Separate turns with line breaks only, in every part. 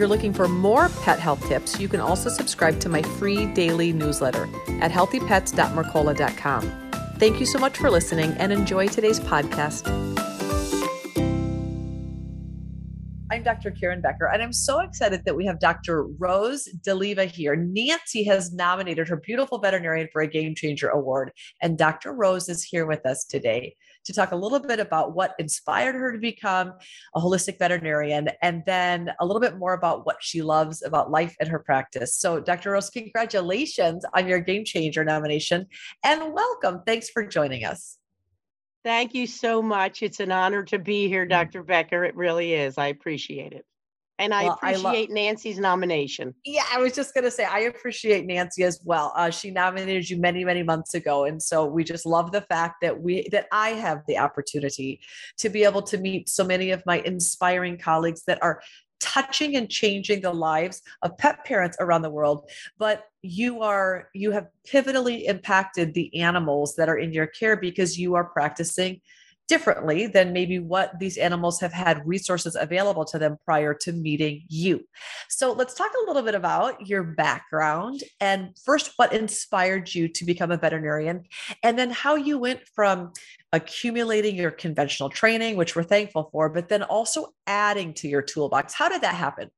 You're looking for more pet health tips, you can also subscribe to my free daily newsletter at healthypets.mercola.com. Thank you so much for listening and enjoy today's podcast. I'm Dr. Karen Becker, and I'm so excited that we have Dr. Rose DiLeva here. Nancy has nominated her beautiful veterinarian for a Game Changer Award, and Dr. Rose is here with us today to talk a little bit about what inspired her to become a holistic veterinarian, and then a little bit more about what she loves about life and her practice. So, Dr. Rose, congratulations on your Game Changer nomination, and welcome. Thanks for joining us.
Thank you so much. It's an honor to be here,
Mm.
Dr. Becker. It really is. I appreciate it. And I
Well, I lo-
appreciate Nancy's nomination.
Yeah, I was just going to say, I appreciate Nancy as well. Uh, she nominated you many, many months ago. And so we just love the fact that we, that I have the opportunity to be able to meet so many of my inspiring colleagues that are touching and changing the lives of pet parents around the world but you are you have pivotally impacted the animals that are in your care because you are practicing differently than maybe what these animals have had resources available to them prior to meeting you. So let's talk a little bit about your background and first what inspired you to become a veterinarian and then how you went from accumulating your conventional training which we're thankful for but then also adding to your toolbox. How did that happen?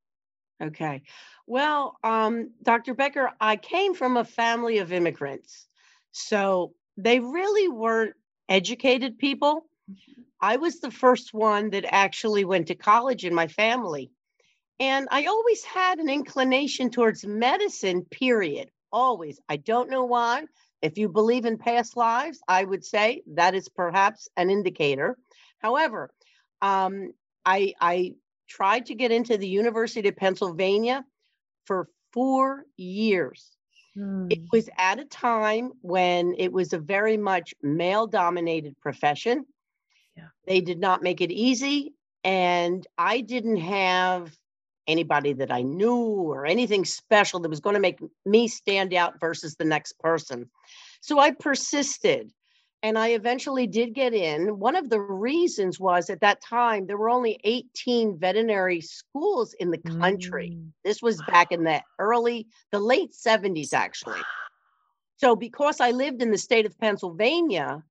Okay. Well, um, Dr. Becker, I came from a family of immigrants. So they really weren't educated people. I was the first one that actually went to college in my family. And I always had an inclination towards medicine, period. Always. I don't know why. If you believe in past lives, I would say that is perhaps an indicator. However, um, I, I tried to get into the University of Pennsylvania for four years. It
Hmm.
was at a time when it was a very much male dominated profession.
Yeah.
They did not make it easy. And I didn't have anybody that I knew or anything special that was going to make me stand out versus the next person. So I persisted and I eventually did get in. One of the reasons was at that time, there were only 18 veterinary schools in the country.
Mm.
This was back in the early, the late 70s, actually. So, because I lived in the state of Pennsylvania,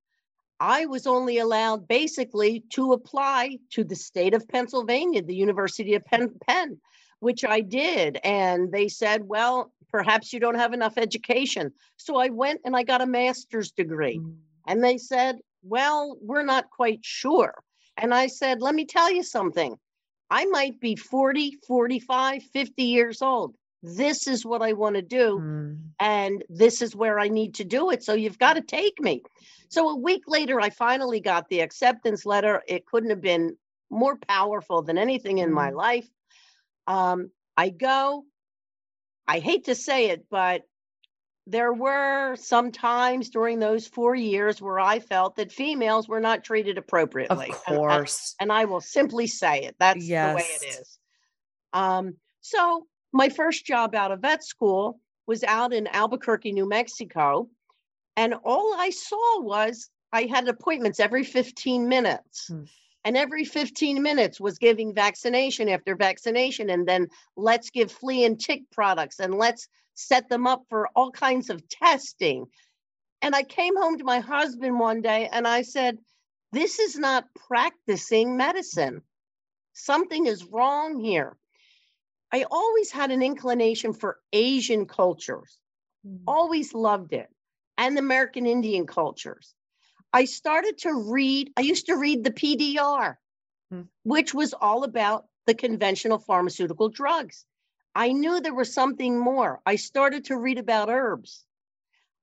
I was only allowed basically to apply to the state of Pennsylvania, the University of Penn, Penn, which I did. And they said, well, perhaps you don't have enough education. So I went and I got a master's degree.
Mm.
And they said, Well, we're not quite sure. And I said, Let me tell you something. I might be 40, 45, 50 years old. This is what I want to do.
Mm.
And this is where I need to do it. So you've got to take me. So a week later, I finally got the acceptance letter. It couldn't have been more powerful than anything in my
Mm.
life. Um, I go. I hate to say it, but there were some times during those four years where I felt that females were not treated
Of
appropriately. And-
course.
And, I will simply say it. That's the way it is. Yes. Um, so my first job out of vet school was out in Albuquerque, New Mexico. And all I saw was I had appointments every 15 minutes.
Hmm.
And every 15 minutes was giving vaccination after vaccination. And then let's give flea and tick products and let's set them up for all kinds of testing. And I came home to my husband one day and I said, This is not practicing medicine. Something is wrong here. I always had an inclination for Asian cultures,
Mm.
always loved it, and American Indian cultures. I started to read, I used to read the PDR,
Hmm.
which was all about the conventional pharmaceutical drugs. I knew there was something more. I started to read about herbs.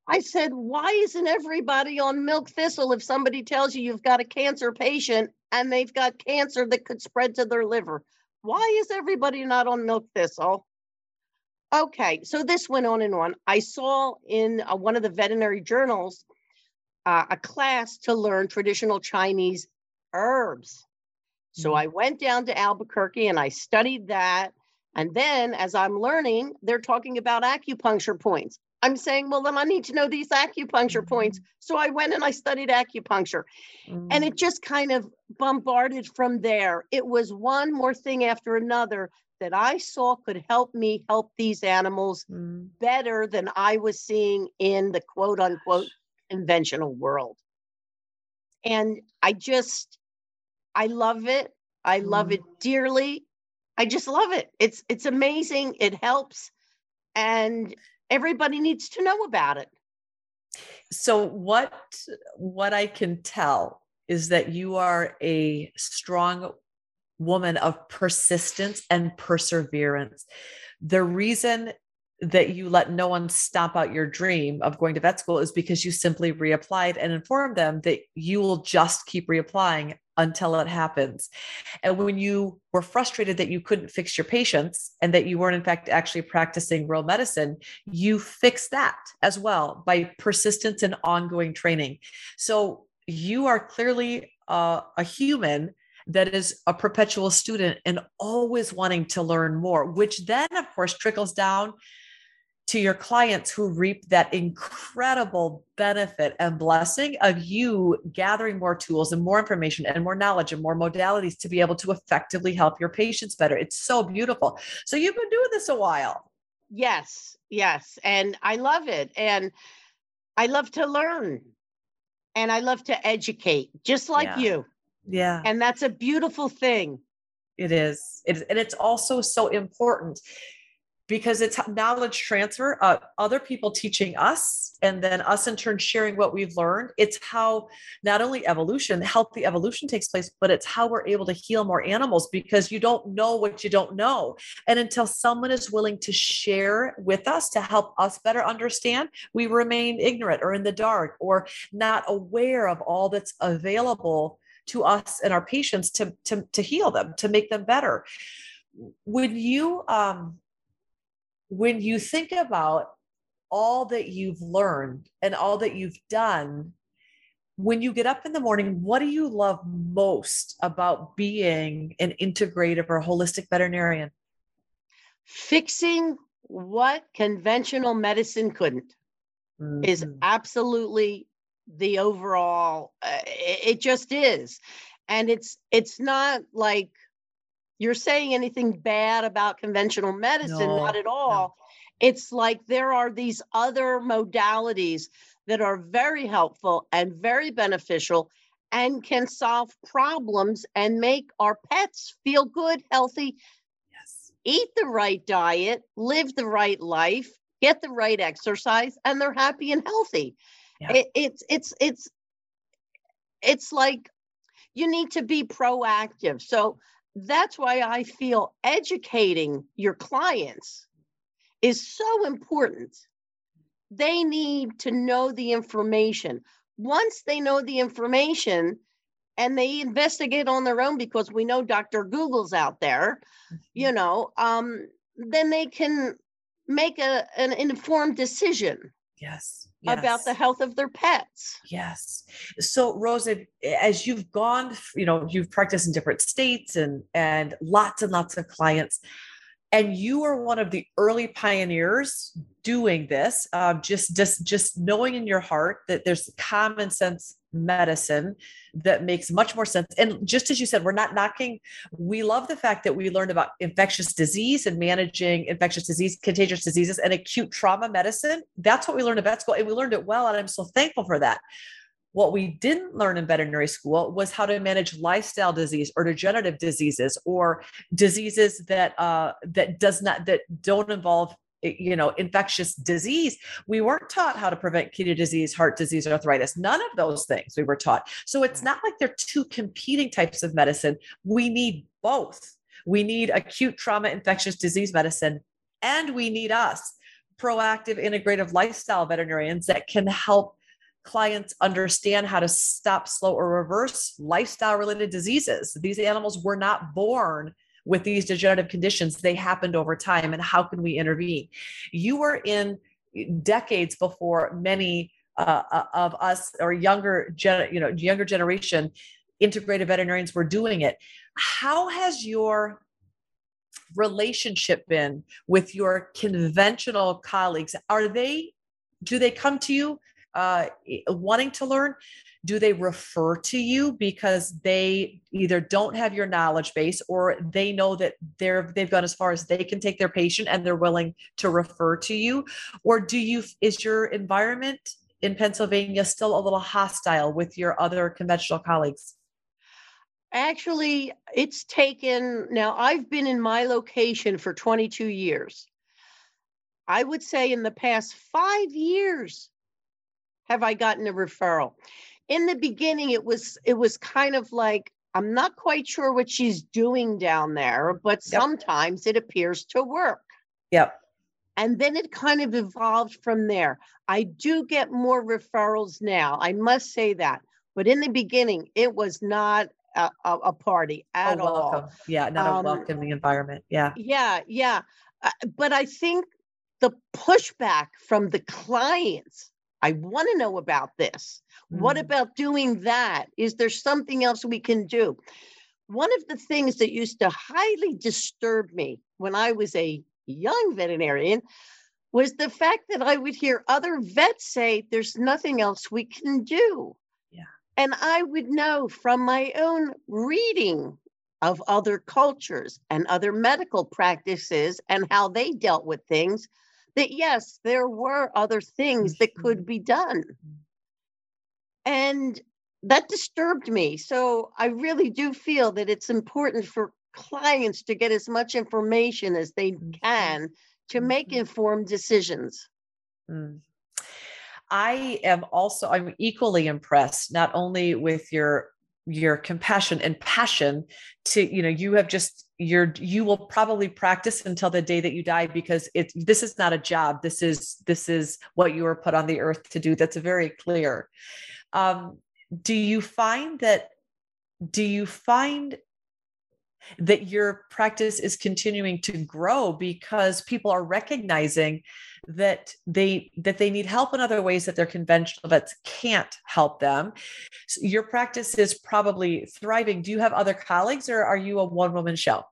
I said, why isn't everybody on milk thistle if somebody tells you you've got a cancer patient and they've got cancer that could spread to their liver? Why is everybody not on milk thistle? Okay, so this went on and on. I saw in uh, one of the veterinary journals uh, a class to learn traditional Chinese herbs. So
Mhm.
I went down to Albuquerque and I studied that. And then as I'm learning, they're talking about acupuncture points. I'm saying, well, then I need to know these acupuncture points. So I went and I studied acupuncture. And
Mm,
it just kind of bombarded from there. It was one more thing after another that I saw could help me help these animals
mm.
better than I was seeing in the quote unquote conventional world. And I just, I love it. I love
Mm.
it dearly. I just love it. It's it's amazing. It helps, and everybody needs to know about it.
So what what I can tell is that you are a strong woman of persistence and perseverance. The reason that you let no one stomp out your dream of going to vet school is because you simply reapplied and informed them that you will just keep reapplying until it happens. And when you were frustrated that you couldn't fix your patients and that you weren't, in fact, actually practicing real medicine, you fix that as well by persistence and ongoing training. So you are clearly uh, a human that is a perpetual student and always wanting to learn more, which then, of course, trickles down to your clients who reap that incredible benefit and blessing of you gathering more tools and more information and more knowledge and more modalities to be able to effectively help your patients better. It's so beautiful. So you've been doing this a while.
Yes, yes. And I love it. And I love to learn and I love to educate, just like
Yeah.
you.
Yeah.
And that's a beautiful thing.
It is. It is. And it's also so important because it's knowledge transfer, uh, other people teaching us, and then us in turn sharing what we've learned. It's how not only evolution, healthy evolution takes place, but it's how we're able to heal more animals because you don't know what you don't know. And until someone is willing to share with us to help us better understand, we remain ignorant or in the dark or not aware of all that's available to us and our patients to, to, to heal them, to make them better. When you um, when you think about all that you've learned and all that you've done, when you get up in the morning, what do you love most about being an integrative or holistic veterinarian?
Fixing what conventional medicine couldn't is
Mhm.
absolutely the overall uh, it, it just is and it's it's not like you're saying anything bad about conventional medicine not at all it's like there are these other modalities that are very helpful and very beneficial and can solve problems and make our pets feel good healthy
Yes.
eat the right diet live the right life get the right exercise and they're happy and healthy
Yeah.
it, it's it's it's it's like you need to be proactive so that's why i feel educating your clients is so important. They need to know the information. Once they know the information and they investigate on their own because we know dr google's out there you know um then they can make a an informed decision
Yes.
about the health of their pets.
Yes. So Rosa, as you've gone, you know, you've practiced in different states and and lots and lots of clients, and you are one of the early pioneers doing this. Um, just just just knowing in your heart that there's common sense medicine that makes much more sense. And just as you said, we're not knocking. We love the fact that we learned about infectious disease and managing infectious disease, contagious diseases, and acute trauma medicine. That's what we learned at vet school, and we learned it well. And I'm so thankful for that. What we didn't learn in veterinary school was how to manage lifestyle disease or degenerative diseases or diseases that uh, that does not that don't involve you know infectious disease. We weren't taught how to prevent kidney disease heart disease arthritis none of those things we were taught. So it's not like they're two competing types of medicine. We need both. We need acute trauma infectious disease medicine and we need us proactive integrative lifestyle veterinarians that can help clients understand how to stop slow or reverse lifestyle related diseases. These animals were not born with these degenerative conditions they happened over time and how can we intervene? You were in decades before many uh, uh of us or younger gen, you know younger generation integrative veterinarians were doing it. How has your relationship been with your conventional colleagues? Are they do they come to you uh, wanting to learn do they refer to you because they either don't have your knowledge base or they know that they're they've gone as far as they can take their patient and they're willing to refer to you? Or do you is your environment in Pennsylvania still a little hostile with your other conventional colleagues?
Actually it's taken now I've been in my location for 22 years. I would say in the past 5 years have I gotten a referral? In the beginning it was it was kind of like i'm not quite sure what she's doing down there but yep. sometimes it appears to work.
Yep.
And then it kind of evolved from there. I do get more referrals now i must say that but in the beginning it was not a, a, a party at all.
yeah not um, a welcoming environment yeah.
Yeah yeah. Uh, but i think the pushback from the clients I want to know about this. Mm. What about doing that? Is there something else we can do? One of the things that used to highly disturb me when I was a young veterinarian was the fact that I would hear other vets say, There's nothing else we can do.
Yeah.
And I would know from my own reading of other cultures and other medical practices and how they dealt with things that yes, there were other things that could be done. And that disturbed me. So I really do feel that it's important for clients to get as much information as they mm-hmm. can to make mm-hmm. informed decisions.
Mm. I am also I'm equally impressed not only with your your compassion and passion to you know you have just you're you will probably practice until the day that you die because it this is not a job. This is this is what you were put on the earth to do. That's very clear. Um, do you find that do you find that your practice is continuing to grow because people are recognizing that they that they need help in other ways that their conventional vets can't help them. So your practice is probably thriving. Do you have other colleagues or are you a one woman show?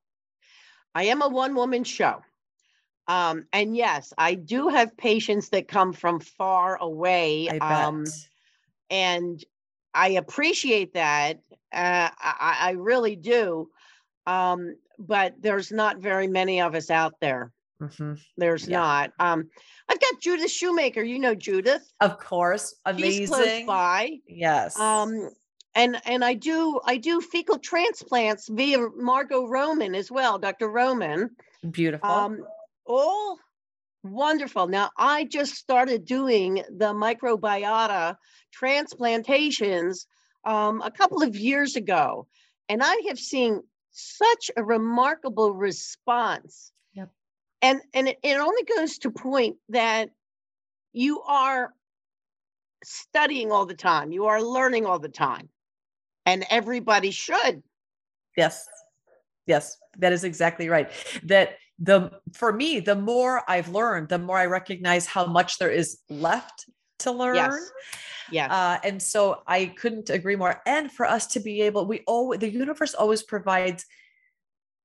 I am a one woman show. Um, and yes i do have patients that come from far away um, and i appreciate that. Uh, I, I really do um, but there's not very many of us out there. Mm-hmm. There's yeah. not. Um, I've got Judith Shoemaker. You know Judith,
of course. Amazing. She's close
by.
Yes.
Um, and and I do I do fecal transplants via Margo Roman as well, Dr. Roman.
Beautiful. Um,
all wonderful. Now I just started doing the microbiota transplantations um, a couple of years ago, and I have seen such a remarkable response.
Yep.
And and it, it only goes to point that you are studying all the time. You are learning all the time. And everybody should.
Yes. Yes, that is exactly right. That the for me, the more I've learned, the more I recognize how much there is left to learn.
Yes. Yeah.
Uh, and so I couldn't agree more. And for us to be able, we always, the universe always provides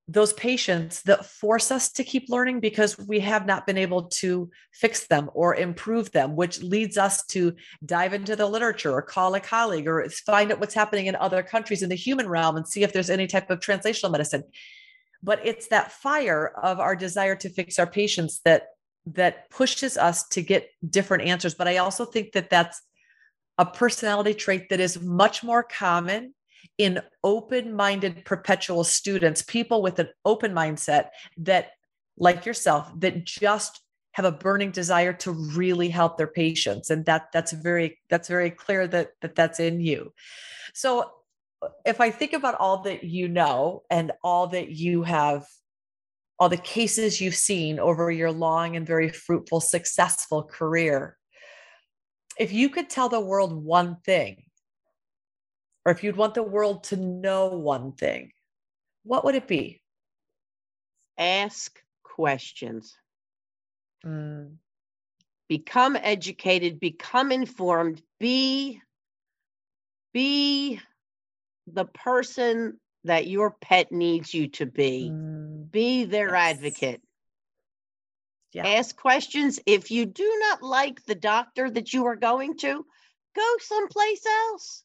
those patients that force us to keep learning because we have not been able to fix them or improve them, which leads us to dive into the literature or call a colleague or find out what's happening in other countries in the human realm and see if there's any type of translational medicine. But it's that fire of our desire to fix our patients that that pushes us to get different answers. But I also think that that's a personality trait that is much more common in open minded perpetual students, people with an open mindset that, like yourself, that just have a burning desire to really help their patients and that that's very that's very clear that that that's in you so if i think about all that you know and all that you have all the cases you've seen over your long and very fruitful successful career if you could tell the world one thing, or if you'd want the world to know one thing, what would it be?
ask questions. Mm. Become educated, become informed, be be the person that your pet needs you to be. Mm. Be their yes. advocate. Yeah. Ask questions. If you do not like the doctor that you are going to, go someplace else.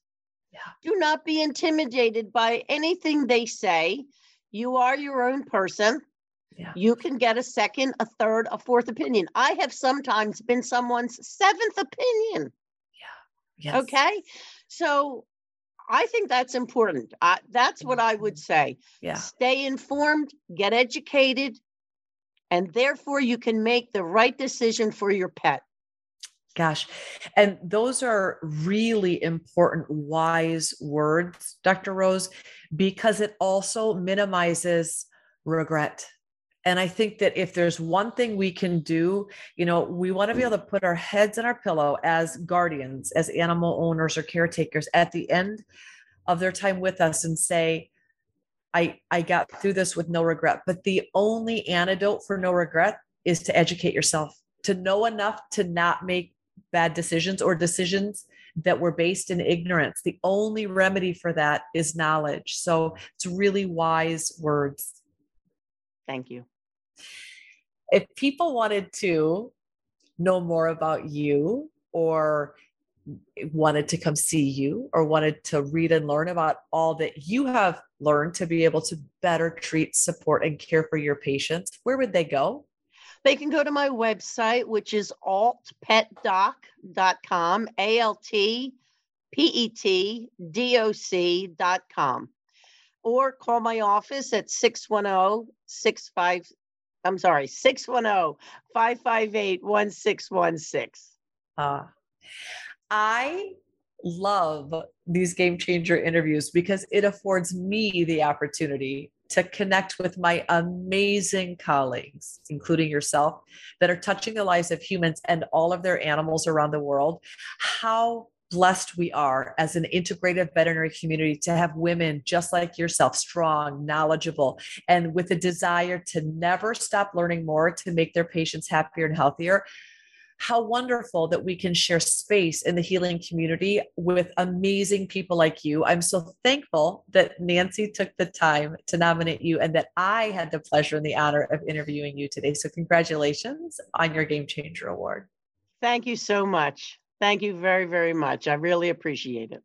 Yeah. Do not be intimidated by anything they say. You are your own person. Yeah. You can get a second, a third, a fourth opinion. I have sometimes been someone's seventh opinion. Yeah. Yes. Okay. So I think that's important. That's what I would mm-hmm. say. Yeah. Stay informed, get educated, and therefore you can make the right decision for your pet.
Gosh. And those are really important, wise words, Dr. Rose, because it also minimizes regret. And I think that if there's one thing we can do, you know, we want to be able to put our heads in our pillow as guardians, as animal owners or caretakers at the end of their time with us and say, I, I got through this with no regret. But the only antidote for no regret is to educate yourself, to know enough to not make bad decisions or decisions that were based in ignorance. The only remedy for that is knowledge. So it's really wise words.
Thank you.
If people wanted to know more about you or wanted to come see you or wanted to read and learn about all that you have learned to be able to better treat, support, and care for your patients, where would they go?
They can go to my website, which is altpetdoc.com, A L T P E T D O C.com, or call my office at 610 65, I'm sorry, 610 558 1616. Ah.
I love these game changer interviews because it affords me the opportunity to connect with my amazing colleagues, including yourself, that are touching the lives of humans and all of their animals around the world. How blessed we are as an integrative veterinary community to have women just like yourself, strong, knowledgeable, and with a desire to never stop learning more to make their patients happier and healthier how wonderful that we can share space in the healing community with amazing people like you. I'm so thankful that Nancy took the time to nominate you and that I had the pleasure and the honor of interviewing you today. So, congratulations on your Game Changer Award.
Thank you so much. Thank you very, very much. I really appreciate it.